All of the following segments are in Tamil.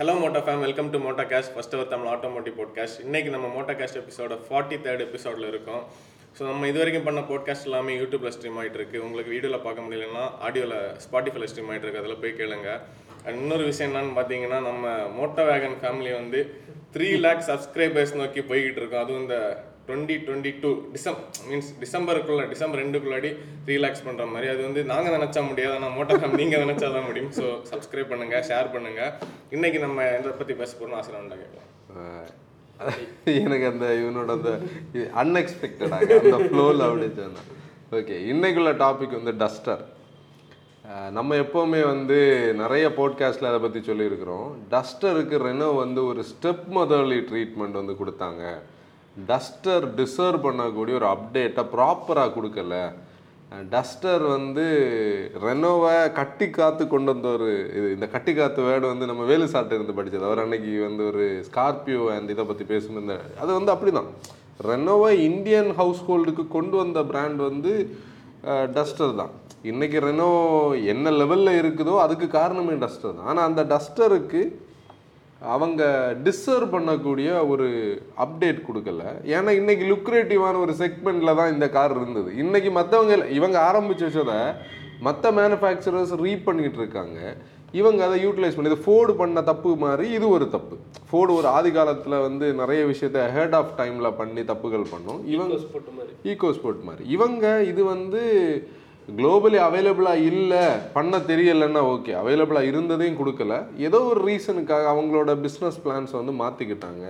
Hello moto fame welcome to moto cast first our Tamil automotive podcast இன்றைக்கி நம்ம மோட்டோ கேஸ்ட் எபிசோட ஃபார்ட்டி தேர்ட் எபிசோடில் இருக்கோம். ஸோ நம்ம இது வரைக்கும் பண்ண போட்காஸ்ட் எல்லாமே யூடியூப்பில் ஸ்ட்ரீம் ஆகிட்டு இருக்கு உங்களுக்கு வீடியோவில் பார்க்க முடியலன்னா ஆடியோவில் ஸ்பாட்டிஃபைல ஸ்ட்ரீம் ஆகிட்டு இருக்கு அதில் போய் கேளுங்க. அண்ட் இன்னொரு விஷயம் என்னன்னு பார்த்தீங்கன்னா நம்ம மோட்டோ வேகன் ஃபேமிலி வந்து த்ரீ லேக் சப்ஸ்கிரைபர்ஸ் நோக்கி போய்கிட்டு இருக்கோம். அதுவும் இந்த டுவெண்ட்டி டுவெண்ட்டி டூ டிசம் மீன்ஸ் டிசம்பருக்குள்ள டிசம்பர் ரெண்டுக்குள்ளாடி த்ரீ பண்ணுற மாதிரி. அது வந்து நாங்கள் நினச்சா முடியாது ஆனால் மோட்டோ நீங்கள் நினச்சா தான் முடியும். ஸோ சப்ஸ்கிரைப் பண்ணுங்கள் ஷேர் பண்ணுங்கள் இன்றைக்கி நம்ம எதை பற்றி பேச போகிறோம் ஆசிரியர் உண்டா கேட்கலாம் எனக்கு அந்த இவனோட அந்த அன்எக்ஸ்பெக்டடாக அந்த ஃப்ளோவில் அப்படி சொன்னேன் ஓகே இன்றைக்குள்ள டாபிக் வந்து டஸ்டர் நம்ம எப்போவுமே வந்து நிறைய போட்காஸ்ட்டில் அதை பற்றி சொல்லியிருக்கிறோம். டஸ்டருக்கு ரெனோ வந்து ஒரு ஸ்டெப் மதர்லி ட்ரீட்மெண்ட் வந்து கொடுத்தாங்க. டஸ்டர் டிசர்வ் பண்ணக்கூடிய ஒரு அப்டேட்டை ப்ராப்பராக கொடுக்கல. டஸ்டர் வந்து ரெனோவை கட்டி காத்து கொண்டு வந்த ஒரு இது. இந்த கட்டி காத்து வேர்டு வந்து நம்ம வேலு சாட்டை இருந்து படித்தது அவர் அன்னைக்கு வந்து ஒரு ஸ்கார்பியோ அண்ட் இதை பற்றி பேசும்போது அது வந்து அப்படிதான். ரெனோவை இந்தியன் ஹவுஸ் ஹோல்டுக்கு கொண்டு வந்த பிராண்ட் வந்து டஸ்டர் தான். இன்றைக்கி ரெனோ என்ன லெவலில் இருக்குதோ அதுக்கு காரணமே டஸ்டர் தான். ஆனால் அந்த டஸ்டருக்கு அவங்க டிசர்வ் பண்ணக்கூடிய ஒரு அப்டேட் கொடுக்கல. ஏன்னா இன்னைக்கு லுக்ரேட்டிவான ஒரு செக்மெண்ட்ல தான் இந்த கார் இருந்தது. இன்னைக்கு மற்றவங்க இவங்க ஆரம்பிச்சு வச்சதை மற்ற மேனுஃபேக்சரர்ஸ் ரீட் பண்ணிட்டு இருக்காங்க. இவங்க அதை யூட்டிலைஸ் பண்ணி இது ஃபோர்டு பண்ண தப்பு மாதிரி இது ஒரு தப்பு. ஃபோர்டு ஒரு ஆதி காலத்தில் வந்து நிறைய விஷயத்த ஹெட் ஆஃப் டைமில் பண்ணி தப்புகள் பண்ணோம். இவங்க ஈகோ ஸ்போர்ட் மாதிரி. இவங்க இது வந்து குளோபலி அவைலபிளாக இல்லை பண்ண தெரியலைன்னா ஓகே அவைலபிளாக இருந்ததையும் கொடுக்கல. ஏதோ ஒரு ரீசனுக்காக அவங்களோட பிஸ்னஸ் பிளான்ஸ் வந்து மாற்றிக்கிட்டாங்க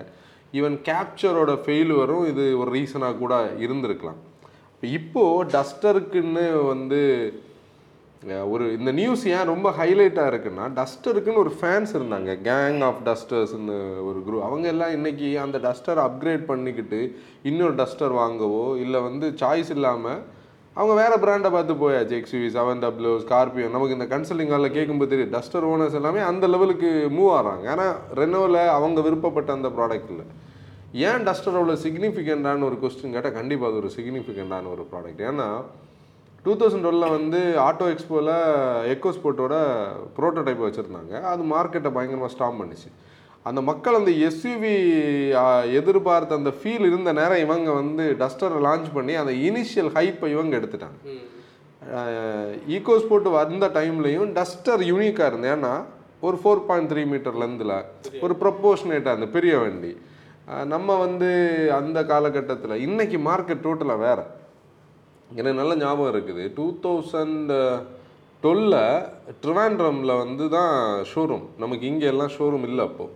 ஈவன் கேப்சரோட ஃபெயிலுவரும் இது ஒரு ரீசனாக கூட இருந்திருக்கலாம். இப்போது டஸ்டருக்குன்னு வந்து ஒரு இந்த நியூஸ் ஏன் ரொம்ப ஹைலைட்டாக இருக்குன்னா டஸ்டருக்குன்னு ஒரு ஃபேன்ஸ் இருந்தாங்க. கேங் ஆஃப் டஸ்டர்ஸ்னு ஒரு குரூப் அவங்க எல்லாம் இன்னைக்கு அந்த டஸ்டர் அப்கிரேட் பண்ணிக்கிட்டு இன்னொரு டஸ்டர் வாங்கவோ இல்லை வந்து சாய்ஸ் இல்லாமல் அவங்க வேற பிராண்டை பார்த்து போயாச்சு எக்ஸ்யூவி செவன் டபிள்யூ ஸ்கார்பியோ நமக்கு இந்த கன்சல்டிங் ஹாலில் கேட்கும்போது தெரியும் டஸ்டர் ஓனர்ஸ் எல்லாமே அந்த லெவலுக்கு மூவ் ஆகிறாங்க ஏன்னா ரெனோவில் அவங்க விருப்பப்பட்ட அந்த ப்ராடக்ட் இல்லை. ஏன் டஸ்டர் அவ்வளோ சிக்னிஃபிகண்ட்டான ஒரு கொஸ்டின் கேட்டால் கண்டிப்பாக அது ஒரு சிக்னிஃபிகண்ட்டான ஒரு ப்ராடக்ட் ஏன்னா டூ தௌசண்ட் டுவெலில் வந்து ஆட்டோ எக்ஸ்போவில் எக்கோ ஸ்போர்ட்டோட ப்ரோட்டோடைப் வச்சுருந்தாங்க. அது மார்க்கெட்டை பயங்கரமாக ஸ்டாம் பண்ணிச்சு. அந்த மக்கள் அந்த எஸ்யூவி எதிர்பார்த்த அந்த ஃபீல் இருந்த நேரம் இவங்க வந்து டஸ்டரை லான்ச் பண்ணி அந்த இனிஷியல் ஹைப்பை இவங்க எடுத்துட்டாங்க. ஈகோ ஸ்போர்ட் வந்த டைம்லையும் டஸ்டர் யூனிக்காக இருந்தது. ஏன்னா ஒரு ஃபோர் பாயிண்ட் த்ரீ மீட்டர் லென்த்தில் ஒரு ப்ரொப்போர்ஷனேட்டாக இருந்த பெரிய வண்டி. நம்ம வந்து அந்த காலகட்டத்தில் இன்னைக்கு மார்க்கெட் டோட்டலாக வேற. எனக்கு நல்ல ஞாபகம் இருக்குது. டூ தௌசண்ட் டுவெல்ல ட்ரிவாண்ட்ரமில் வந்து தான் ஷோரூம் நமக்கு இங்கே எல்லாம் ஷோரூம் இல்லை அப்போது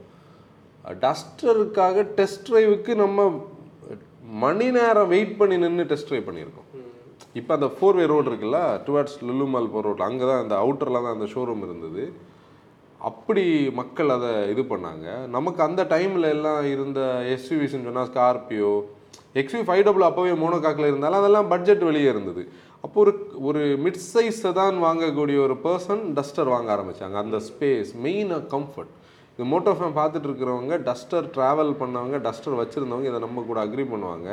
டஸ்டருக்காக டெஸ்ட் ட்ரைவுக்கு நம்ம மணி நேரம் வெயிட் பண்ணி நின்று டெஸ்ட் ட்ரைவ் பண்ணியிருக்கோம். இப்போ அந்த ஃபோர் வே ரோடு இருக்குல்ல டுவர்ட்ஸ் லுலுமால் போகிற ரோட்டில் அங்கே தான் அந்த அவுட்டரில் தான் அந்த ஷோரூம் இருந்தது. அப்படி மக்கள் அதை இது பண்ணாங்க. நமக்கு அந்த டைமில் எல்லாம் இருந்த எஸ்யூவிஸ்ன்னு சொன்னால் ஸ்கார்பியோ எக்ஸ்யூ ஃபைவ் டபுள் அப்போவே மோனோகாக்கில் இருந்தாலும் அதெல்லாம் பட்ஜெட் வெளியே இருந்தது. அப்போ ஒரு ஒரு மிட் சைஸை தான் வாங்கக்கூடிய ஒரு பர்சன் டஸ்டர் வாங்க ஆரம்பித்தாங்க அந்த ஸ்பேஸ் மெயினாக கம்ஃபர்ட் இந்த மோட்டோ ஃபேம் பார்த்துட்டு இருக்கிறவங்க டஸ்டர் ட்ராவல் பண்ணவங்க டஸ்டர் வச்சுருந்தவங்க இதை நம்ம கூட அக்ரி பண்ணுவாங்க.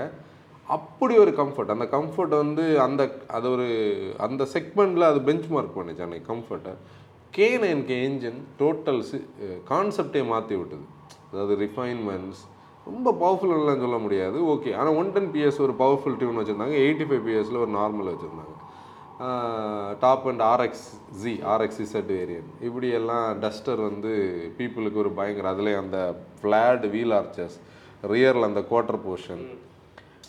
அப்படி ஒரு கம்ஃபர்ட் அந்த கம்ஃபர்ட் வந்து அந்த அது ஒரு அந்த செக்மெண்ட்டில் அது பெஞ்ச் மார்க் பண்ணுச்சு அன்னைக்கு கம்ஃபர்ட்டை K nine K engine total கான்செப்டே மாற்றி விட்டது. அதாவது ரிஃபைன்மெண்ட்ஸ் ரொம்ப பவர்ஃபுல்லாம் சொல்ல முடியாது. ஓகே ஆனால் ஒன் டென் பிஎஸ் ஒரு பவர்ஃபுல் டியூன் வச்சுருந்தாங்க எயிட்டி ஃபைவ் பிஎஸ்ல ஒரு நார்மல் வச்சுருந்தாங்க. Top and RX G RX Z variant இப்படியெல்லாம் டஸ்டர் வந்து பீப்புளுக்கு ஒரு பயங்கர அதுலேயும் அந்த ஃப்ளாட் வீல் ஆர்ச்சஸ் ரியரில் அந்த குவார்டர் போர்ஷன்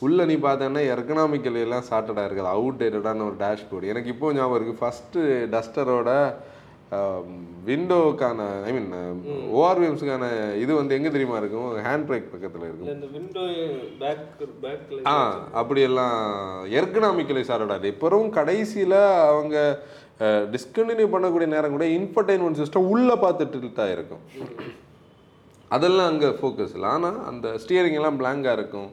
உள்ளே நீ பார்த்தேன்னா எக்கனாமிக்கல் எல்லாம் சார்ட்டடாக இருக்குது. அவுட் டேட்டடான ஒரு டேஷ்போர்டு எனக்கு இப்போ ஞாபகம் இருக்குது ஃபஸ்ட்டு டஸ்டரோட விண்டோக்கான ஐ மீன் ஓஆர்விஎம்ஸுக்கான இது வந்து எங்கே தெரியுமா இருக்கும்? ஹேண்ட் பிரேக் பக்கத்தில் இருக்கும். இந்த விண்டோ பேக் பேக்ல ஆ அப்படியெல்லாம் எர்கனாமிக்கலி சார்ட்டடாக இப்போவும் கடைசியில் அவங்க டிஸ்கண்டினியூ பண்ணக்கூடிய நேரம் கூட இன்ஃபர்டைன்மெண்ட் சிஸ்டம் உள்ளே பார்த்துட்டு தான் இருக்கும். அதெல்லாம் அங்கே ஃபோக்கஸ் இல்லை. ஆனால் அந்த ஸ்டியரிங் எல்லாம் பிளாங்காக இருக்கும்.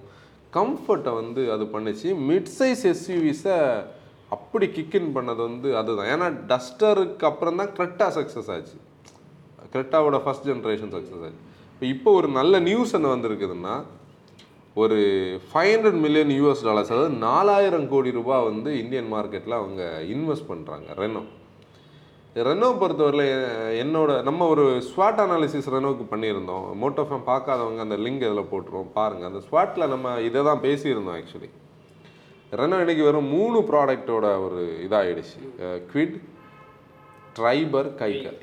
கம்ஃபர்ட்டை வந்து அது பண்ணுச்சு. மிட் சைஸ் எஸ்யூவிஸை அப்படி கிக்கின் பண்ணது வந்து அதுதான். ஏன்னா டஸ்டருக்கு அப்புறம் தான் கிரெட்டா சக்ஸஸ் ஆச்சு. கிரெட்டாவோட ஃபஸ்ட் ஜென்ரேஷன் சக்ஸஸ் ஆச்சு. இப்போ இப்போ ஒரு நல்ல நியூஸ் என்ன வந்திருக்குதுன்னா ஒரு five hundred million US dollars அதாவது நாலாயிரம் கோடி ரூபாய் வந்து இந்தியன் மார்க்கெட்டில் அவங்க இன்வெஸ்ட் பண்ணுறாங்க ரெனோ ரெனோ பொறுத்தவரையில் என்னோட நம்ம ஒரு ஸ்வாட் அனாலிசிஸ் ரெனோவுக்கு பண்ணியிருந்தோம். மோட்டோஃபேம் பார்க்காதவங்க அந்த லிங்க் இதில் போட்டுருவோம் பாருங்கள் அந்த ஸ்வாட்டில் நம்ம இதை தான் பேசியிருந்தோம் ஆக்சுவலி ரெனோ இன்றைக்கி வெறும் மூணு ப்ராடக்ட்டோட ஒரு இதாகிடுச்சு குவிட் ட்ரைபர் கைகர்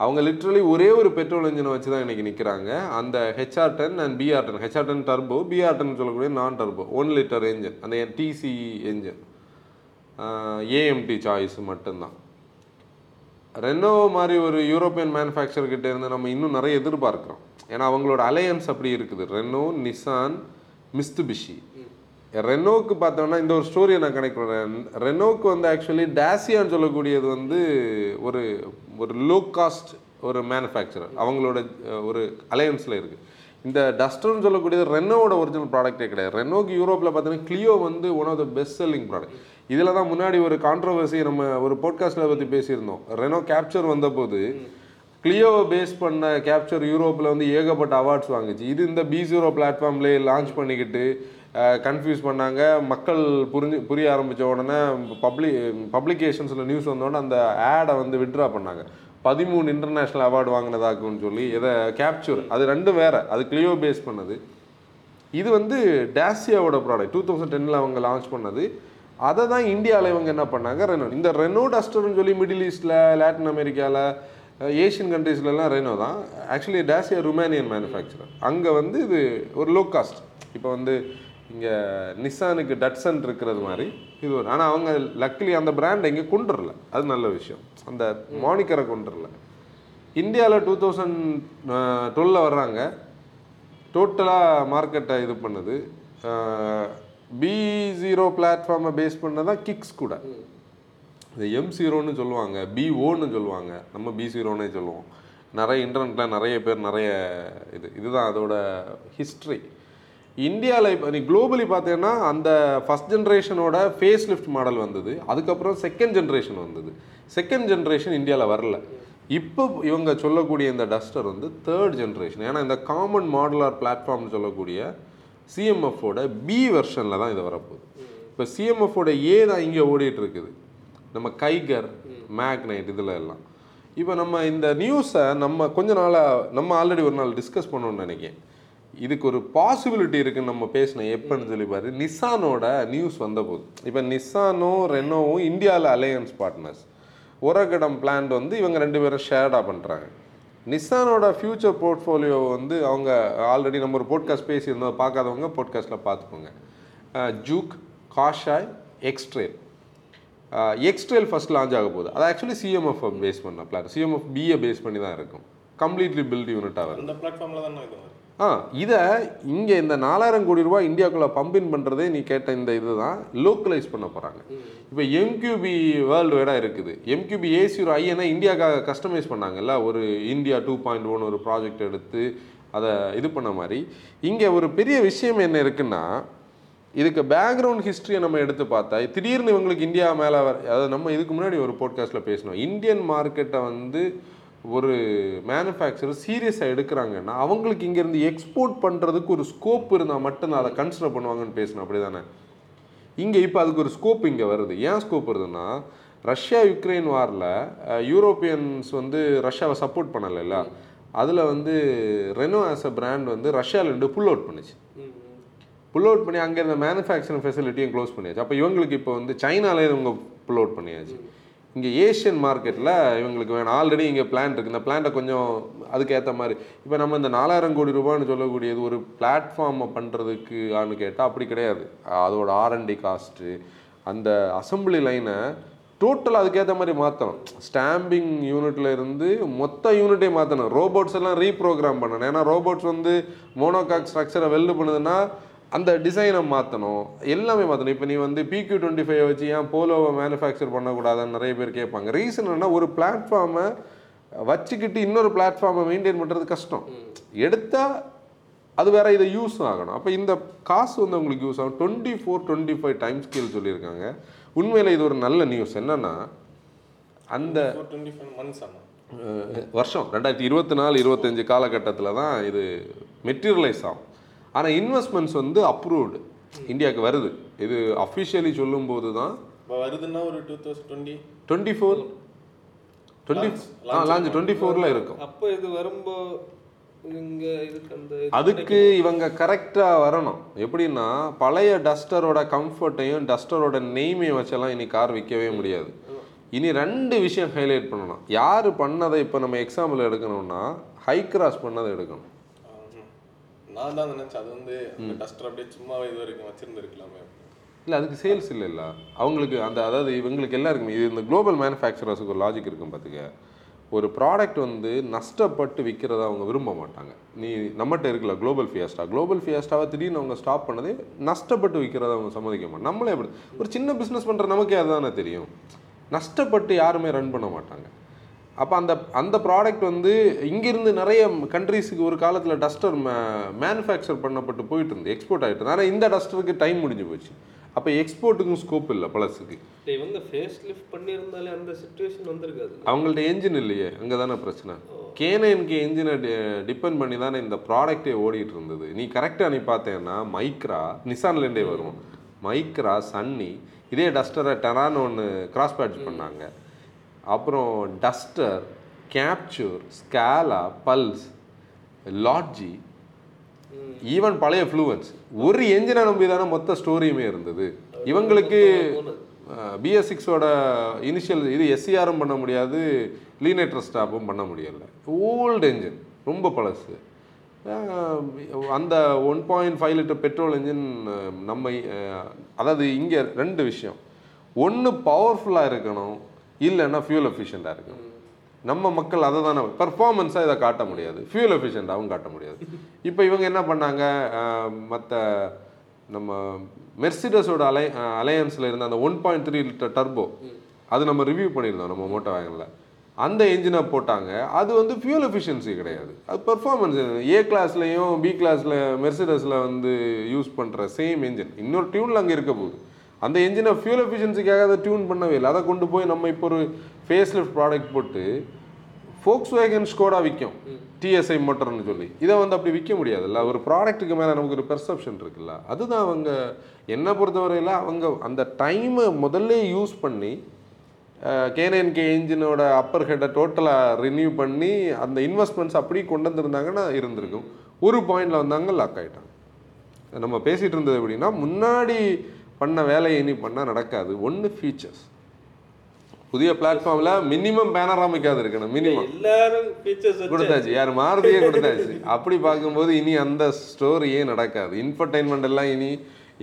அவங்க லிட்ரலி ஒரே ஒரு பெட்ரோல் இன்ஜினை வச்சு தான் இன்றைக்கி நிற்கிறாங்க அந்த HR ten and BR ten HR ten turbo BR ten சொல்லக்கூடிய நான் டர்போ ஒன் லிட்டர் என்ஜின் அந்த டிசி என்ஜின் ஏஎம்டி சாய்ஸ் மட்டும்தான். ரெனோ மாதிரி ஒரு யூரோப்பியன் மேனுஃபேக்சர் இருந்து நம்ம இன்னும் நிறைய எதிர்பார்க்குறோம். ஏன்னா அவங்களோட அலையன்ஸ் அப்படி இருக்குது. ரெனோ நிசான் மிஸ்துபிஷி ரெனோக்கு பார்த்தோம்னா இந்த ஒரு ஸ்டோரியை நான் கனெக்ட் பண்ணுறேன் ரெனோக்கு வந்து ஆக்சுவலி டேசியான்னு சொல்லக்கூடியது வந்து ஒரு ஒரு லோ காஸ்ட் ஒரு மேனுஃபேக்சரர் அவங்களோட ஒரு அலையன்ஸில் இருக்குது இந்த டஸ்டர்னு சொல்லக்கூடியது ரெனோவோட ஒரிஜினல் ப்ராடக்ட்டே கிடையாது. ரெனோக்கு யூரோப்பில் பார்த்தீங்கன்னா கிளியோ வந்து one of the best selling product இதில் தான் முன்னாடி ஒரு கான்ட்ரவர்சி நம்ம ஒரு போட்காஸ்ட்டில் பற்றி பேசியிருந்தோம். ரெனோ கேப்சர் வந்தபோது கிளியோவை பேஸ் பண்ண கேப்சர் யூரோப்பில் வந்து ஏகப்பட்ட அவார்ட்ஸ் வாங்குச்சு. இது இந்த பி ஜீரோ பிளாட்ஃபார்ம்லேயே லான்ச் பண்ணிக்கிட்டு கன்ஃபியூஸ் பண்ணாங்க. மக்கள் புரிஞ்சு புரிய ஆரம்பித்த உடனே பப்ளி பப்ளிகேஷன்ஸில் நியூஸ் வந்தோடனே அந்த ஆடை வந்து விட்ரா பண்ணாங்க. பதிமூணு இன்டர்நேஷ்னல் அவார்டு வாங்கினதாக்குன்னு சொல்லி இதை கேப்சர் அது ரெண்டும் வேற அது கிளியோ பேஸ் பண்ணது. இது வந்து டேசியாவோட ப்ராடக்ட் டூ தௌசண்ட் டென்னில் அவங்க லான்ச் பண்ணது. அதை தான் இந்தியாவில் இவங்க என்ன பண்ணாங்க? ரெனோ இந்த ரெனோ டஸ்டர்னு சொல்லி மிடில் ஈஸ்டில் லாட்டின் அமெரிக்காவில் ஏஷியன் கண்ட்ரீஸ்லலாம் ரெனோ தான். ஆக்சுவலி டேசியா ருமேனியன் மேனுஃபேக்சரர் அங்கே வந்து இது ஒரு லோ காஸ்ட் இப்போ வந்து இங்கே நிசானுக்கு டட்சன் இருக்கிறது மாதிரி. இது ஒரு ஆனால் அவங்க லக்லி அந்த பிராண்ட் இங்கே கொண்டுடல அது நல்ல விஷயம். அந்த மானிக்கரை கொண்டுடல இந்தியாவில் டூ தௌசண்ட் டுவெலில் வர்றாங்க. டோட்டலாக மார்க்கெட்டை இது பண்ணுது. பி ஜீரோ பிளாட்ஃபார்மை பேஸ் பண்ணதான் கிக்ஸ் கூட. இந்த எம் ஜீரோன்னு சொல்லுவாங்க பி ஓன்னு சொல்லுவாங்க. நம்ம பி ஜீரோனே சொல்லுவோம். நிறைய இன்டர்நெட்டில் நிறைய பேர் நிறைய இது. இதுதான் அதோட ஹிஸ்ட்ரி இந்தியாவில் இப்போ நீ குளோபலி பார்த்தீங்கன்னா அந்த ஃபஸ்ட் ஜென்ரேஷனோட ஃபேஸ் லிஃப்ட் மாடல் வந்தது. அதுக்கப்புறம் செகண்ட் ஜென்ரேஷன் வந்தது. செகண்ட் ஜென்ரேஷன் இந்தியாவில் வரல. இப்போ இவங்க சொல்லக்கூடிய இந்த டஸ்டர் வந்து தேர்ட் ஜென்ரேஷன் ஏன்னா இந்த காமன் மாடுலார் பிளாட்ஃபார்ம்னு சொல்லக்கூடிய சிஎம்எஃபோட பி வெர்ஷனில் தான் இது வரப்போகுது. இப்போ சிஎம்எஃபோட ஏ தான் இங்கே ஓடிட்டுருக்குது. நம்ம கைகர் மேக்னைட் இதில் எல்லாம். இப்போ நம்ம இந்த நியூஸை நம்ம கொஞ்ச நாளாக நம்ம ஆல்ரெடி ஒரு நாள் டிஸ்கஸ் பண்ணோன்னு நினைக்கிறேன். இதுக்கு ஒரு பாசிபிலிட்டி இருக்குன்னு நம்ம பேசினோம் எப்பன்னு சொல்லி பாரு நிசானோட நியூஸ் வந்தபோது. இப்போ நிசானும் ரெனோவும் இந்தியாவில் அலையன்ஸ் பார்ட்னர்ஸ் உரகடம் பிளான் வந்து இவங்க ரெண்டு பேரும் ஷேர்டாக பண்ணுறாங்க நிசானோட ஃபியூச்சர் போர்ட்ஃபோலியோ வந்து அவங்க ஆல்ரெடி நம்ம ஒரு போட்காஸ்ட் பேசியிருந்தோம். பார்க்காதவங்க போட்காஸ்ட்டில் பார்த்துக்கோங்க. ஜூக் காஷாய் எக்ஸ்ட்ரேல் எக்ஸ்ட்ரேல் ஃபர்ஸ்ட் லான்ச் ஆக போகுது. அது ஆக்சுவலி சிஎம்எஃப் பேஸ் பண்ண பிளான் சிஎம்எஃப் பிஏ பேஸ் பண்ணி தான் இருக்கும். கம்ப்ளீட்லி பில்ட் யூனிட்டாக வரும். அந்த பிளாட்ஃபார்மில் தானே ஆ இதை இங்கே இந்த நாலாயிரம் கோடி ரூபாய் இந்தியாக்குள்ளே பம்பின் பண்ணுறதே நீ கேட்ட இந்த இது தான் லோக்கலைஸ் பண்ண போகிறாங்க இப்போ எம்கியூபி வேர்ல்டு வைடாக இருக்குது. எம்கியூபி ஏசி ஒரு ஐயனை இந்தியாக்காக கஸ்டமைஸ் பண்ணாங்கல்ல? ஒரு இந்தியா டூ பாயிண்ட் ஒன் ஒரு ப்ராஜெக்ட் எடுத்து அதை இது பண்ண மாதிரி. இங்கே ஒரு பெரிய விஷயம் என்ன இருக்குன்னா இதுக்கு பேக்ரவுண்ட் ஹிஸ்ட்ரியை நம்ம எடுத்து பார்த்தா திடீர்னு இவங்களுக்கு இந்தியா மேலே வர அதாவது நம்ம இதுக்கு முன்னாடி ஒரு போட்காஸ்ட்டில் பேசினோம். இந்தியன் மார்க்கெட்டை வந்து ஒரு மேனுஃபேக்சரர் சீரியஸாக எடுக்கிறாங்கன்னா அவங்களுக்கு இங்கேருந்து எக்ஸ்போர்ட் பண்ணுறதுக்கு ஒரு ஸ்கோப் இருந்தால் மட்டும்தான் அதை கன்சிடர் பண்ணுவாங்கன்னு பேசணும் அப்படி தானே இங்கே இப்போ அதுக்கு ஒரு ஸ்கோப் இங்கே வருது. ஏன் ஸ்கோப் வருதுன்னா ரஷ்யா யுக்ரைன் வாரில் யூரோப்பியன்ஸ் வந்து ரஷ்யாவை சப்போர்ட் பண்ணலைல்ல? அதில் வந்து ரெனோ ஆஸ் அ பிராண்ட் வந்து ரஷ்யாவிலேருந்து புல் அவுட் பண்ணுச்சு. புல் அவுட் பண்ணி அங்கே இருந்த மேனுஃபேக்சரிங் ஃபெசிலிட்டியும் க்ளோஸ் பண்ணியாச்சு. அப்போ இவங்களுக்கு இப்போ வந்து சைனாலே இவங்க புல் அவுட் பண்ணியாச்சு. இங்கே ஏஷியன் மார்க்கெட்டில் இவங்களுக்கு வேணும். ஆல்ரெடி இங்கே பிளான் இருக்குது இந்த பிளான்ட்டை கொஞ்சம் அதுக்கேற்ற மாதிரி. இப்போ நம்ம இந்த நாலாயிரம் கோடி ரூபான்னு சொல்லக்கூடியது ஒரு பிளாட்ஃபார்மை பண்ணுறதுக்கு ஆன்னு கேட்டால் அப்படி கிடையாது. அதோட ஆர்என்டி காஸ்ட்டு அந்த அசம்பிளி லைனை டோட்டலாக அதுக்கேற்ற மாதிரி மாற்றணும் ஸ்டாம்பிங் யூனிட்ல இருந்து மொத்த யூனிட்டே மாற்றணும் ரோபோட்ஸ் எல்லாம் ரீப்ரோக்ராம் பண்ணணும். ஏன்னா ரோபோட்ஸ் வந்து மோனோகாக் ஸ்ட்ரக்சரை வெல்டு பண்ணுதுன்னா அந்த டிசைனை மாற்றணும் எல்லாமே மாற்றணும் இப்போ நீ வந்து பிக்யூ டுவெண்ட்டி ஃபைவ் வச்சு ஏன் போலோவை மேனுஃபேக்சர் பண்ணக்கூடாதுன்னு நிறைய பேர் கேட்பாங்க. ரீசன் என்ன ஒரு பிளாட்ஃபார்மை வச்சுக்கிட்டு இன்னொரு பிளாட்ஃபார்மை மெயின்டைன் பண்ணுறது கஷ்டம். எடுத்தால் அது வேற இதை யூஸ் ஆகணும். அப்போ இந்த காசு வந்து உங்களுக்கு யூஸ் ஆகும். Twenty four twenty five time scale சொல்லியிருக்காங்க. உண்மையில் இது ஒரு நல்ல நியூஸ் என்னன்னா அந்த வருஷம். ரெண்டாயிரத்தி இருபத்தி நாலு இருபத்தஞ்சு காலகட்டத்தில் தான் இது மெட்டீரியலைஸ் ஆகும். ஆனால் இன்வெஸ்ட்மெண்ட்ஸ் வந்து அப்ரூவ்டு இந்தியாவுக்கு வருது. இது அஃபிஷியலி சொல்லும்போது தான் இப்போ வருதுன்னா ஒரு two thousand twenty twenty four twenty ah launch twenty ஃபோரில் இருக்கும். அப்போ இது வரும்போ இங்க இதுக்கு அந்த இது அதுக்கு இவங்க கரெக்டாக வரணும். எப்படின்னா பழைய டஸ்டரோட கம்ஃபர்ட்டையும் டஸ்டரோட நெய்மையும் வச்செல்லாம் இனி கார் விற்கவே முடியாது. இனி ரெண்டு விஷயம் ஹைலைட் பண்ணணும். யார் பண்ணதை இப்போ நம்ம எக்ஸாம்பிள் எடுக்கணும்னா ஹை கிராஸ் பண்ணதை எடுக்கணும். நான் தான் நினைச்சேன். அது வந்து அந்த டஸ்டர் அப்படியே சும்மாவே இது வரைக்கும் வச்சிருந்துருக்கலாமே. இல்லை அதுக்கு சேல்ஸ் இல்லைல்ல அவங்களுக்கு அந்த அதாவது இவங்களுக்கு எல்லாருக்குமே இது இந்த குளோபல் மேனுஃபேக்சரர்ஸுக்கு ஒரு லாஜிக் இருக்கும் பார்த்துக்க ஒரு ப்ராடக்ட் வந்து நஷ்டப்பட்டு விற்கிறத அவங்க விரும்ப மாட்டாங்க. நீ நம்மகிட்ட இருக்கல குளோபல் ஃபியாஸ்டா குளோபல் ஃபியாஸ்டாவை திடீர்னு அவங்க ஸ்டாப் பண்ணதே நஷ்டப்பட்டு விற்கிறத அவங்க சம்மதிக்க மாட்டாங்க. நம்மளே எப்படி ஒரு சின்ன பிஸ்னஸ் பண்ணுற நமக்கே அதுதானே தெரியும். நஷ்டப்பட்டு யாருமே ரன் பண்ண மாட்டாங்க. அப்போ அந்த அந்த ப்ராடக்ட் வந்து இங்கிருந்து நிறைய கண்ட்ரீஸுக்கு ஒரு காலத்தில் டஸ்டர் மேனுஃபேக்சர் பண்ணப்பட்டு போயிட்டு இருந்து எக்ஸ்போர்ட் ஆகிட்டு ஆனால் இந்த டஸ்டருக்கு டைம் முடிஞ்சு போச்சு. அப்போ எக்ஸ்போர்ட்டுக்கும் ஸ்கோப் இல்லை பழசுக்கு. இவங்க ஃபேஸ் லிஃப்ட் பண்ணியிருந்தாலே அந்த சுச்சுவேஷன் வந்திருக்காது. அவங்கள்ட்ட என்ஜின் இல்லையே அங்கே தானே பிரச்சனை கேனனுக்கு என்ஜினை டிபெண்ட் பண்ணி தானே இந்த ப்ராடக்டே ஓடிட்டு இருந்தது. நீ கரெக்டாக நீ பார்த்தேன்னா மைக்ரா நிசான்லேருந்தே வரும். மைக்ரா சன்னி இதே டஸ்டரை டெரான்னு ஒன்று கிராஸ் பேட்ச் பண்ணாங்க. அப்புறம் Duster Captur Scala Pulse Lodgy even பழைய ஃப்ளூவன்ஸ் ஒரு என்ஜினை நம்பி தானே மொத்த ஸ்டோரியுமே இருந்தது. இவங்களுக்கு பிஎஸ் சிக்ஸோட இனிஷியல் இது எஸ்சிஆரும் பண்ண முடியாது லீனேட்டர் ஸ்டாப்பும் பண்ண முடியல. ஓல்டு என்ஜின் ரொம்ப பழசு. அந்த one point five litre petrol engine நம்ம அதாவது இங்கே ரெண்டு விஷயம். ஒன்று பவர்ஃபுல்லாக இருக்கணும் இல்லைன்னா ஃபியூல் எஃபிஷியண்ட்டாக இருக்கும் நம்ம மக்கள் அதை தானே பர்ஃபார்மன்ஸாக இதை காட்ட முடியாது. ஃபியூல் எஃபிஷியண்ட்டாகவும் காட்ட முடியாது. இப்போ இவங்க என்ன பண்ணாங்க மற்ற நம்ம மெர்சிடஸோட அலை அலையன்ஸில் இருந்த அந்த one point three litre turbo அது நம்ம ரிவ்யூ பண்ணியிருந்தோம் நம்ம மோட்டோ வேகனில் அந்த என்ஜினை போட்டாங்க. அது வந்து ஃபியூல் எஃபிஷியன்சி கிடையாது. அது பெர்ஃபார்மன்ஸ் ஏ கிளாஸ்லேயும் பி கிளாஸில் மெர்சிடஸில் வந்து யூஸ் பண்ணுற சேம் என்ஜின் இன்னொரு டியூனில் அங்கே இருக்க போகுது. அந்த என்ஜினை ஃபியூல் எஃபிஷியன்சிக்காக அதை டியூன் பண்ணவே இல்லை. அதை கொண்டு போய் நம்ம இப்போ ஒரு ஃபேஸ் லிஃப்ட் ப்ராடக்ட் போட்டு ஃபோக்ஸ் வேகன் ஸ்கோடா விற்கும் டிஎஸ்ஐ மோட்டர்னு சொல்லி. இதை வந்து அப்படி விற்க முடியாதுல்ல? ஒரு ப்ராடக்ட்டுக்கு மேலே நமக்கு ஒரு பெர்செப்ஷன் இருக்குல்ல? அதுதான் அவங்க என்னை பொறுத்தவரையில் அவங்க அந்த டைமை முதல்ல யூஸ் பண்ணி கேனன்கே என்ஜினோட அப்பர் ஹெட்டை டோட்டலாக ரினியூ பண்ணி அந்த இன்வெஸ்ட்மெண்ட்ஸ் அப்படி கொண்டு வந்திருந்தாங்கன்னா இருந்திருக்கும். ஒரு பாயிண்டில் வந்தாங்க லாக் ஆகிட்டாங்க நம்ம பேசிகிட்டு இருந்தது எப்படின்னா முன்னாடி பண்ண வேலையை இனி பண்ணால் நடக்காது. ஒன்று ஃபீச்சர்ஸ் புதிய பிளாட்ஃபார்மில் மினிமம் பேனராமிக்காது இருக்கணும் மினிமம் எல்லாரும் கொடுத்தாச்சு. யார்? மாருதியே கொடுத்தாச்சு. அப்படி பார்க்கும்போது இனி அந்த ஸ்டோரியே நடக்காது. இன்ஃபர்டைன்மெண்ட் எல்லாம் இனி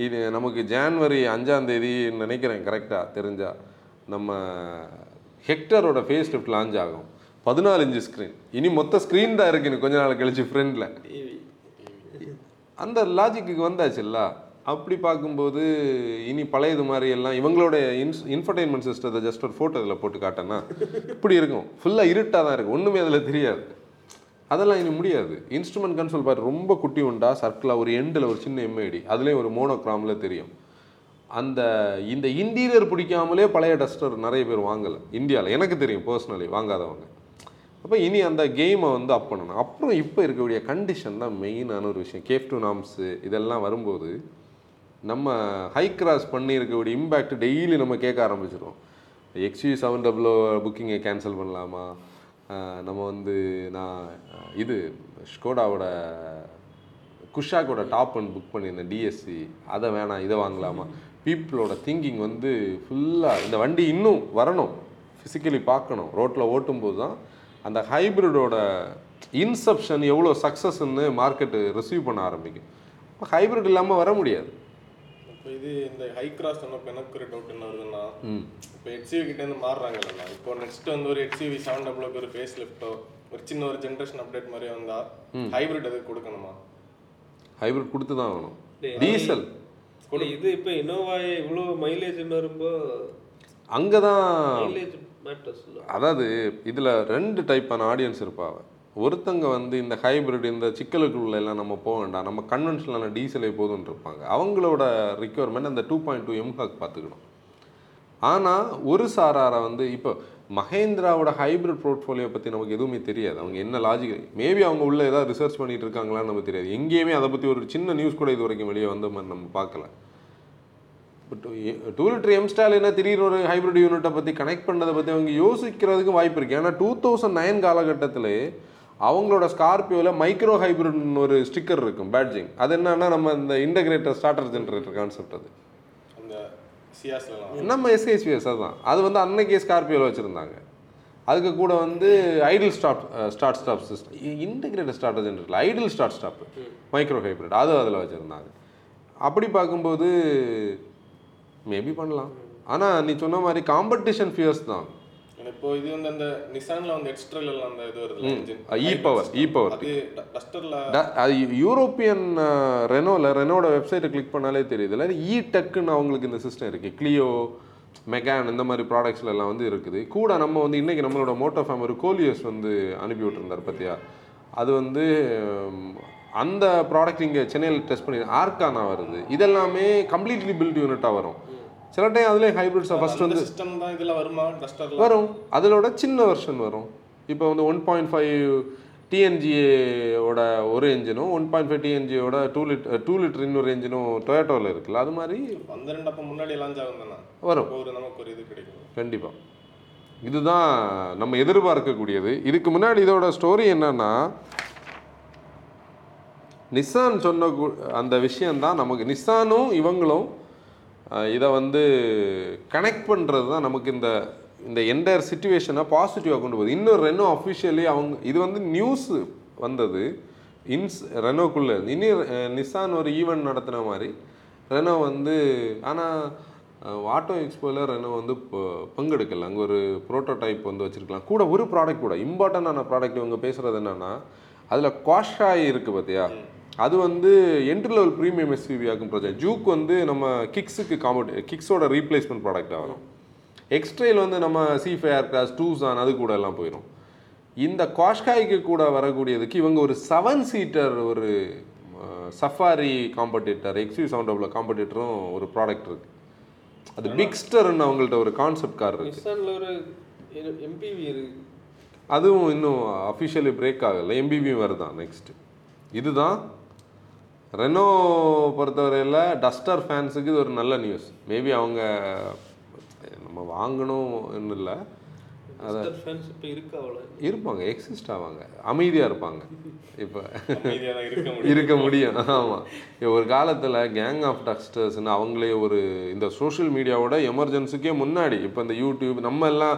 இது நமக்கு ஜான்வரி அஞ்சாம் தேதி நினைக்கிறேன் கரெக்டாக தெரிஞ்சா. நம்ம ஹெக்டரோட ஃபேஸ் லிஃப்ட் லான்ச் ஆகும். பதினாலு இன்ச்சு ஸ்க்ரீன் இனி மொத்த ஸ்க்ரீன் தான் இருக்கு. கொஞ்ச நாள் கழிச்சு ஃப்ரெண்டில் அந்த லாஜிக்கு வந்தாச்சுல்ல? அப்படி பார்க்கும்போது இனி பழையது மாதிரி எல்லாம் இவங்களோட இன்ஸ் இன்ஃபர்டைன்மெண்ட் சிஸ்டத்தை ஜஸ்ட் ஒரு ஃபோட்டோ இதில் போட்டு காட்டினா இப்படி இருக்கும். ஃபுல்லாக இருட்டாக தான் இருக்கும். ஒன்றுமே அதில் தெரியாது. அதெல்லாம் இனி முடியாது. இன்ஸ்ட்ருமெண்ட் கன்சோல் பாரு ரொம்ப குட்டி உண்டா? சர்க்கிளாக ஒரு எண்டில் ஒரு சின்ன எம்ஐடி அதுலேயும் ஒரு மோனோக்ராமில் தெரியும். அந்த இந்த இன்டீரியர் பிடிக்காமலே பழைய டஸ்டர் நிறைய பேர் வாங்கலை. இந்தியாவில் எனக்கு தெரியும் பர்சனலி வாங்காதவங்க. அப்போ இனி அந்த கேமை வந்து அப் பண்ணணும். அப்புறம் இப்போ இருக்கக்கூடிய கண்டிஷன் தான் மெயினான ஒரு விஷயம். கேஃப் டு நாம்ஸு இதெல்லாம் வரும்போது நம்ம ஹை கிராஸ் பண்ணியிருக்கக்கூடிய இம்பேக்ட் டெய்லி நம்ம கேட்க ஆரம்பிச்சிடும் எக்ஸ்யூ செவன் டபுளோ புக்கிங்கை கேன்சல் பண்ணலாமா? நம்ம வந்து நான் இது ஸ்கோடாவோட குஷாக்கோட டாப் ஒன் புக் பண்ணியிருந்தேன் டிஎஸ்சி அதை வேணாம் இதை வாங்கலாமா? பீப்புளோட திங்கிங் வந்து ஃபுல்லாக இந்த வண்டி இன்னும் வரணும். ஃபிசிக்கலி பார்க்கணும். ரோட்டில் ஓட்டும்போது தான் அந்த ஹைப்ரிடோட இன்செப்ஷன் எவ்வளோ சக்ஸஸ்ன்னு மார்க்கெட்டு ரிசீவ் பண்ண ஆரம்பிக்கும். ஹைப்ரிட் இல்லாமல் வர முடியாது. இப்போ இது இந்த ஹை கிராஸ் சொன்னப்போ எனக்கு ஒரு டவுட் என்ன வருதுன்னா இப்போ ஹெச்சிவி கிட்ட இருந்து மாறுறாங்கல்ல இப்போ நெக்ஸ்ட் வந்து ஒரு ஹெச்சிவி செவன் டபுளுக்கு ஒரு ஃபேஸ் லிஃப்ட்டோ ஒரு சின்ன ஒரு ஜென்ரேஷன் அப்டேட் மாதிரி வந்தா ஹைபிரிட் எதுக்கு கொடுக்கணுமா? ஹைப்ரிட் கொடுத்து தான் ஆகணும். டீசல் இது இப்போ இனோவாயே இவ்வளோ மைலேஜ்னு வரும்போ அங்கே தான் மைலேஜ் மேட்டர்ஸ் இல்லை. அதாவது இதில் ரெண்டு டைப்பான ஆடியன்ஸ் இருப்பாங்க ஒருத்தங்க வந்து இந்த ஹைபிரிட் இந்த சிக்கலுக்குள்ள எல்லாம் நம்ம போக வேண்டாம். நம்ம கன்வென்ஷனலான டீசலே போதும்னு இருப்பாங்க. அவங்களோட ரிக்குவயர்மெண்ட் அந்த டூ பாயிண்ட் டூ எம்ஹாக் பார்த்துக்கணும். ஆனால் ஒரு சாராரை வந்து இப்போ மகேந்திராவோட ஹைபிரிட் போர்ட்ஃபோலியோ பற்றி நமக்கு எதுவுமே தெரியாது. அவங்க என்ன லாஜிக் மேபி அவங்க உள்ள ஏதாவது ரிசர்ச் பண்ணிகிட்டு இருக்காங்களான்னு நமக்கு தெரியாது. எங்கேயுமே அதை பற்றி ஒரு சின்ன நியூஸ் கூட இது வரைக்கும் வெளியே வந்த மாதிரி நம்ம பார்க்கல. டூ லிட்டர் எம் ஸ்டால் என்ன திடீர்னு ஒரு ஹைப்ரிட் யூனிட்டை பற்றி கனெக்ட் பண்ணதை பற்றி அவங்க யோசிக்கிறதுக்கு வாய்ப்பு இருக்குது ஏன்னா டூ தௌசண்ட் நைன் காலகட்டத்தில் அவங்களோட ஸ்கார்பியோவில் மைக்ரோ ஹைப்ரிட்னு ஒரு ஸ்டிக்கர் இருக்கும் பேட்ஜிங் அது என்னன்னா நம்ம இந்த இன்டகிரேட்டர் ஸ்டார்டர் ஜென்ரேட்டர் கான்செப்ட் அது. நம்ம எஸ்கேஸ்பிஎஸ் அதுதான் அது வந்து அன்னைக்கே ஸ்கார்பியோவில் வச்சுருந்தாங்க. அதுக்கு கூட வந்து idle stop start stop system integrated starter generator idle start stop micro hybrid அது அதில் வச்சுருந்தாங்க. அப்படி பார்க்கும்போது மேபி பண்ணலாம். ஆனால் நீ சொன்ன மாதிரி காம்படிஷன் ஃபியர்ஸ் தான். இப்போ இது வந்து அந்த நிசான்ல வந்து எக்ஸ்ட்ரல் அந்த இது வருது engine. e-power, e-power. அது டஸ்டர்ல அது யூரோப்பியன் ரெனோவில் ரெனோட வெப்சைட்டை கிளிக் பண்ணாலே தெரியுது. இல்லை இ டெக்குன்னு அவங்களுக்கு இந்த சிஸ்டம் இருக்குது கிளியோ மெகான் இந்த மாதிரி ப்ராடக்ட்ஸ்ல எல்லாம் வந்து இருக்குது. கூட நம்ம வந்து இன்றைக்கி நம்மளோட மோட்டோ ஃபேம் ஒரு கோலியஸ் வந்து அனுப்பி விட்டுருந்தார் பார்த்தியா அது வந்து அந்த ப்ராடக்ட் இங்கே சென்னையில் டெஸ்ட் பண்ணி ஆர்கானா வருது. இதெல்லாமே கம்ப்ளீட்லி பில்ட் யூனிட்டாக வரும். சில டைம் அதுலேயே ஹைப்ரிட்ஸாக ஃபஸ்ட் வந்து சிஸ்டம் தான் இதுல வருமா? வரும். அதோட சின்ன வெர்ஷன் வரும். இப்போ வந்து ஒன் பாயிண்ட் ஃபைவ் டிஎன்ஜியோட ஒரு என்ஜினும் ஒன் பாயிண்ட் ஃபைவ் டிஎன்ஜியோட டூ லிட்டர் டூ லிட்டர் இன்னொரு என்ஜினும் டொயேட்டோவில் இருக்குல்ல அது மாதிரி அந்த ரெண்டு அப்ப முன்னாடி லான்ச் ஆகும் வரும். ஒரு நமக்கு ஒரு இது கிடைக்கும். கண்டிப்பாக இதுதான் நம்ம எதிர்பார்க்கக்கூடியது. இதுக்கு முன்னாடி இதோட ஸ்டோரி என்னன்னா நிசான் சொன்ன அந்த விஷயம்தான் நமக்கு. நிசானும் இவங்களும் இதை வந்து கனெக்ட் பண்ணுறது தான் நமக்கு இந்த இந்த என்டையர் சுச்சுவேஷனை பாசிட்டிவாக கொண்டு போகுது. இன்னும் ரெனோ அஃபிஷியலி அவங்க இது வந்து நியூஸ் வந்தது. இன்ஸ் ரெனோக்குள்ளே இனி நிசான் ஒரு ஈவெண்ட் நடத்தின மாதிரி. ரெனோ வந்து ஆனால் ஆட்டோ எக்ஸ்போவில் ரெனோ வந்து ப- பங்கெடுக்கல. அங்கே ஒரு ப்ரோட்டோடைப் வந்து வச்சுருக்கலாம். கூட ஒரு ப்ராடக்ட் கூட. இம்பார்ட்டண்டான ப்ராடக்ட் இவங்க பேசுகிறது என்னன்னா அதில் குவாஷாய் இருக்குது பார்த்தியா அது வந்து என்ட்ரி லெவல் ப்ரீமியம் எஸ்யூவி ஆகும் ப்ராஜெக்ட் ஜூக் வந்து நம்ம கிக்ஸுக்கு காம்படி கிக்ஸோட ரீப்ளேஸ்மெண்ட் ப்ராடக்ட் வரும். எக்ஸ்ட்ரைல் வந்து நம்ம C five Aircross Tucson அது கூட எல்லாம் போயிடும் இந்த காஷ்காய்க்கு கூட வரக்கூடியதுக்கு இவங்க ஒரு செவன் சீட்டர் ஒரு சஃபாரி காம்படிட்டர் எக்ஸ்யூ சவுண்ட் காம்படிட்டரும் ஒரு ப்ராடக்ட் இருக்கு. அது பிக்ஸ்டர்னு அவங்கள்ட்ட ஒரு கான்செப்ட் கார் இருக்கு. எம்பிவி இருக்கு. அதுவும் இன்னும் அஃபிஷியலி பிரேக் ஆகலை. எம்பிபி வருதான் நெக்ஸ்ட் இதுதான் ரெனோ பொறுத்தவரையில் டஸ்டர் ஃபேன்ஸுக்கு இது ஒரு நல்ல நியூஸ் மேபி அவங்க நம்ம வாங்கணும் இல்லை. இருப்பாங்க எக்ஸிஸ்ட் ஆவாங்க. அமைதியாக இருப்பாங்க. இப்போ இருக்க முடியும். ஆமாம் ஒரு காலத்தில் கேங் ஆஃப் டக்ஸ்டர்ஸ்னு அவங்களே ஒரு இந்த சோஷியல் மீடியாவோட எமர்ஜென்சிக்கே முன்னாடி இப்போ இந்த யூடியூப் நம்ம எல்லாம்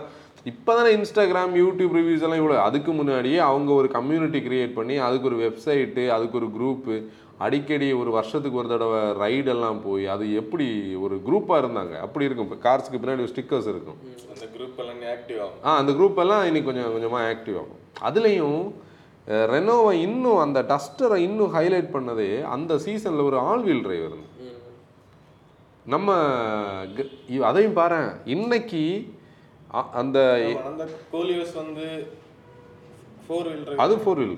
இப்போ தானே இன்ஸ்டாகிராம் யூடியூப் ரிவ்யூஸ் எல்லாம் இவ்வளோ அதுக்கு முன்னாடியே அவங்க ஒரு கம்யூனிட்டி கிரியேட் பண்ணி அதுக்கு ஒரு வெப்சைட்டு அதுக்கு ஒரு குரூப்பு அடிக்கடி ஒரு வருஷத்துக்கு ஒரு தடவை ரைடு எல்லாம் போய் அது எப்படி ஒரு குரூப்பாக இருந்தாங்க? அப்படி இருக்கும். இப்போ கார்ஸ்க்கு பின்னாடி ஸ்டிக்கர்ஸ் இருக்கும். அந்த குரூப் எல்லாம் ஆக்டிவ் ஆகும். ஆ அந்த குரூப் எல்லாம் இன்னைக்கு கொஞ்சம் கொஞ்சமாக ஆக்டிவ் ஆகும். அதுலேயும் ரெனோவை இன்னும் அந்த டஸ்டரை இன்னும் ஹைலைட் பண்ணதே அந்த சீசனில் ஒரு ஆல் வீல் டிரைவ் இருந்து நம்ம அதையும் பாரு இன்னைக்கு அந்த அந்த கோலியோஸ் வந்து ஃபோர் வீல் அது ஃபோர் வீல்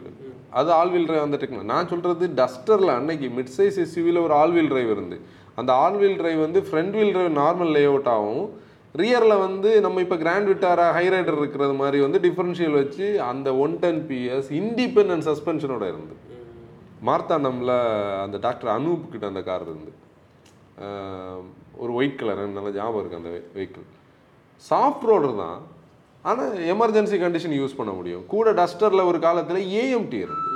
அது ஆல் வீல் டிரைவ் அந்த டெக்னாலஜி நான் சொல்கிறது டஸ்டரில் அன்னைக்கு மிட் சைஸ் எஸ்யூவியில் ஒரு ஆல் வீல் டிரைவ் இருந்து. அந்த ஆல் வீல் டிரைவ் வந்து front wheel drive normal layout ஆகும் ரியரில் வந்து நம்ம இப்போ கிராண்ட் விட்டாரா ஹைரைடர் இருக்கிறது மாதிரி வந்து டிஃப்ரென்ஷியல் வச்சு அந்த ஒன் டென் பிஎஸ் இண்டிபெண்டன்ட் சஸ்பென்ஷனோட இருந்து. மார்த்தாண்டமில் அந்த டாக்டர் அனூப் கிட்ட அந்த கார் இருந்து. ஒரு ஒயிட் கலர் நல்லா ஞாபகம் இருக்குது அந்த வெஹிக்கிள் சாஃப்ட் ரோடர் தான். ஆனால் எமர்ஜென்சி கண்டிஷன் யூஸ் பண்ண முடியும். கூட டஸ்டரில் ஒரு காலத்தில் ஏஎம்டி இருந்து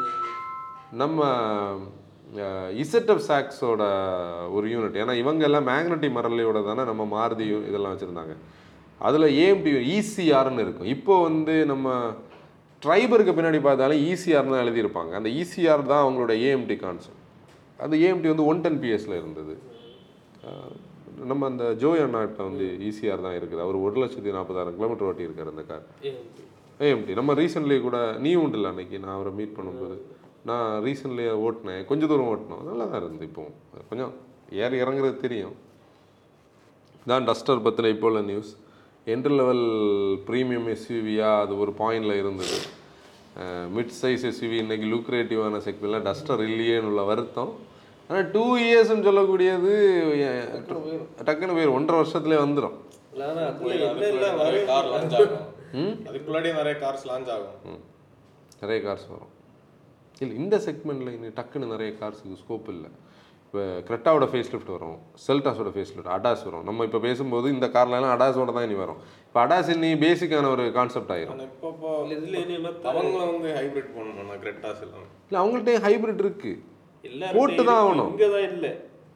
நம்ம இசட்எஃப் சாக்ஸோட ஒரு யூனிட் ஏன்னா இவங்க எல்லாம் மேக்னட்டி மரலையோட தானே நம்ம மாருதி இதெல்லாம் வச்சுருந்தாங்க. அதில் ஏஎம்டி ஈசிஆர்னு இருக்கும். இப்போ வந்து நம்ம ட்ரைபருக்கு பின்னாடி பார்த்தாலும் ஈசிஆர்னு தான் எழுதியிருப்பாங்க. அந்த ஈசிஆர் தான் அவங்களோட ஏஎம்டி கான்செப்ட் அந்த ஏஎம்டி வந்து ஒன் டென் பிஎஸில் இருந்தது. நம்ம அந்த ஜோய் அண்ணாட்ட வந்து ஈசிஆர் தான் இருக்குது. அவர் ஒரு லட்சத்தி நாற்பதாயிரம் கிலோமீட்டர் ஓட்டி இருக்கார் அந்த கார். ஏஎம்டி நம்ம ரீசெண்ட்லி கூட நீ உண்டு இல்லை அன்னைக்கு நான் அவரை மீட் பண்ணும்போது நான் ரீசெண்ட்லி ஓட்டினேன். கொஞ்சம் தூரம் ஓட்டினோம். நல்லா தான் இருந்து இப்போ கொஞ்சம் ஏறி இறங்குறது தெரியும். தான் டஸ்டர் பற்றின இப்போ உள்ள நியூஸ் என்ட்ரி லெவல் ப்ரீமியம் எஸ்யூவியா அது ஒரு பாயிண்டில் இருந்தது. மிட் சைஸ் எஸ்யூவி இன்னைக்கு லூக்ரேட்டிவான செக்மெண்ட்லாம் டஸ்டர் இல்லையேன்னு உள்ள வருத்தம். ஆனால் டூ இயர்ஸ்னு சொல்லக்கூடியது ஏன், டக்குன்னு போயிடும் ஒன்றரை வருஷத்துலேயே வந்துடும் அதுக்குள்ளாடியே நிறைய கார்ஸ் லான்ச் ஆகும். நிறைய கார்ஸ் வரும். இல்லை இந்த செக்மெண்ட்டில் இன்னும் டக்குன்னு நிறைய கார்ஸுக்கு ஸ்கோப் இல்லை. இப்போ கிரெட்டாவோட ஃபேஸ் லிஃப்ட் வரும். செல்டாஸோட ஃபேஸ் லிஃப்ட் அடாஸ் வரும். நம்ம இப்போ பேசும்போது இந்த கார்லாம் அடாஸோட தான் இனி வரும். இப்போ அடாஸ் இனி பேசிக்கான ஒரு கான்செப்ட் ஆயிரும். இப்போ அவங்க வந்து ஹைபிரிட் பண்ணணும் கிரெட்டாஸ் எல்லாம். இல்லை அவங்கள்ட்ட ஹைபிரிட் இருக்கு. எல்லாரும் போட்டு தான் ஆகணும். இங்க தான் இல்ல.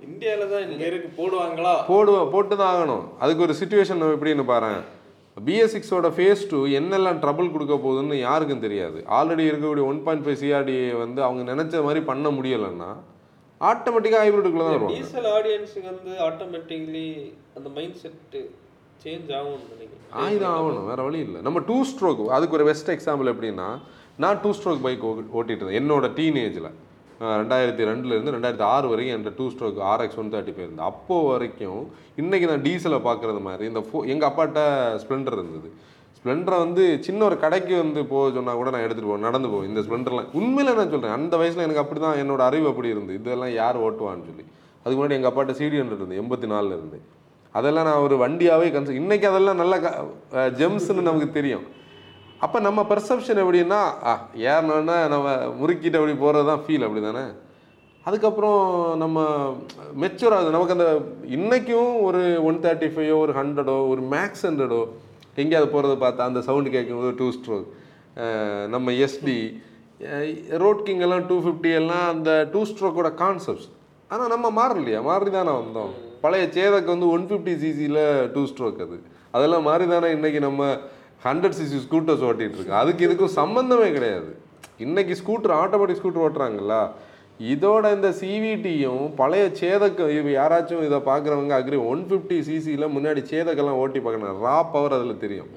இந்தியால தான் இங்க இல்ல இருக்கு. போடுவாங்களா? போடுவ போட்டு தான் ஆகணும். அதுக்கு ஒரு சுச்சுவேஷன் எப்படின்னு பாரு பிஎஸ் சிக்ஸோட ஃபேஸ் டூ என்னெல்லாம் ட்ரபிள் கொடுக்க போகுதுன்னு யாருக்கும் தெரியாது. ஆல்ரெடி இருக்கக்கூடிய ஒன் பாயிண்ட் ஃபைவ் சிஆர்டிஏ வந்து அவங்க நினைச்ச மாதிரி பண்ண முடியலைன்னா ஆட்டோமேட்டிக்காக ஹைபிரிட்டுக்குள்ள தான் வருவாங்க. டீசல் ஆடியன்ஸுக்கு வந்து ஆட்டோமேட்டிக்லி அந்த மைண்ட் செட் சேஞ்ச் ஆகும்னு நினைக்கிறேன். ஆயுதம் ஆகணும். வேற வழி இல்லை. நம்ம டூ ஸ்ட்ரோக் அதுக்கு ஒரு பெஸ்ட் எக்ஸாம்பிள் எப்படின்னா நான் டூ ஸ்ட்ரோக் பைக் ஓட்டிட்டு இருந்தேன். என்னோட டீனேஜில் ரெண்டாயிரத்தி ரெண்டுலேருந்து ரெண்டாயிரத்தி ஆறு வரைக்கும் என்கிட்ட two stroke RX one thirty போயிருந்தேன் அப்போ வரைக்கும் இன்றைக்கி நான் டீசலை பார்க்குறது மாதிரி இந்த ஃபோ எங்கள் அப்பாட்ட ஸ்ப்ளெண்டர் இருந்தது. ஸ்ப்ளெண்டரை வந்து சின்ன ஒரு கடைக்கு வந்து போக சொன்னால் கூட நான் எடுத்துகிட்டு போவேன் நடந்து போவேன். இந்த ஸ்ப்ளெண்டர்லாம் உண்மையில் நான் சொல்கிறேன் அந்த வயசில் எனக்கு அப்படி தான் என்னோட அறிவு அப்படி இருந்து இதெல்லாம் யார் ஓட்டுவான்னு சொல்லி. அதுக்கு முன்னாடி எங்கள் அப்பாட்ட சிடி ஹண்ட்ரட் இருந்து எண்பத்தி நாலில் இருந்து. அதெல்லாம் நான் ஒரு வண்டியாகவே கன்சல் இன்றைக்கி அதெல்லாம் நல்ல ஜெம்ஸ்னு நமக்கு தெரியும். அப்போ நம்ம பெர்செப்ஷன் எப்படின்னா ஆ ஏறினோன்னா நம்ம முறுக்கிட்டு அப்படி போகிறது தான் ஃபீல் அப்படி தானே அதுக்கப்புறம் நம்ம மெச்சூர் ஆகுது. நமக்கு அந்த இன்றைக்கும் ஒரு ஒன் தேர்ட்டி ஃபைவோ ஒரு ஹண்ட்ரடோ ஒரு மேக்ஸ் ஹண்ட்ரடோ எங்கேயாவது போகிறத பார்த்தா அந்த சவுண்டு கேட்கும்போது டூ ஸ்ட்ரோக் நம்ம எஸ்டி ரோட் கிங் எல்லாம் டூ ஃபிஃப்டி எல்லாம் அந்த டூ ஸ்ட்ரோக்கோட கான்செப்ட்ஸ் ஆனால் நம்ம மாறலையா மாறி தானே வந்தோம். பழைய சேதக்கு வந்து ஒன் ஃபிஃப்டி சிசியில் டூ ஸ்ட்ரோக் அது. அதெல்லாம் மாறி தானே இன்றைக்கி நம்ம ஹண்ட்ரட் சிசி ஸ்கூட்டர்ஸ் ஓட்டிகிட்டு இருக்கு அதுக்கு இதுக்கும் சம்மந்தமே கிடையாது. இன்றைக்கி ஸ்கூட்டர் ஆட்டோமேட்டிக் ஸ்கூட்டர் ஓட்டுறாங்கல்ல? இதோட இந்த சிவிடியும் பழைய சேதக்க யாராச்சும் இதை பார்க்குறவங்க அக்ரி ஒன் ஃபிஃப்டி சிசியில் முன்னாடி சேதக்கெல்லாம் ஓட்டி பார்க்கணும். ரா பவர் அதில் தெரியும்.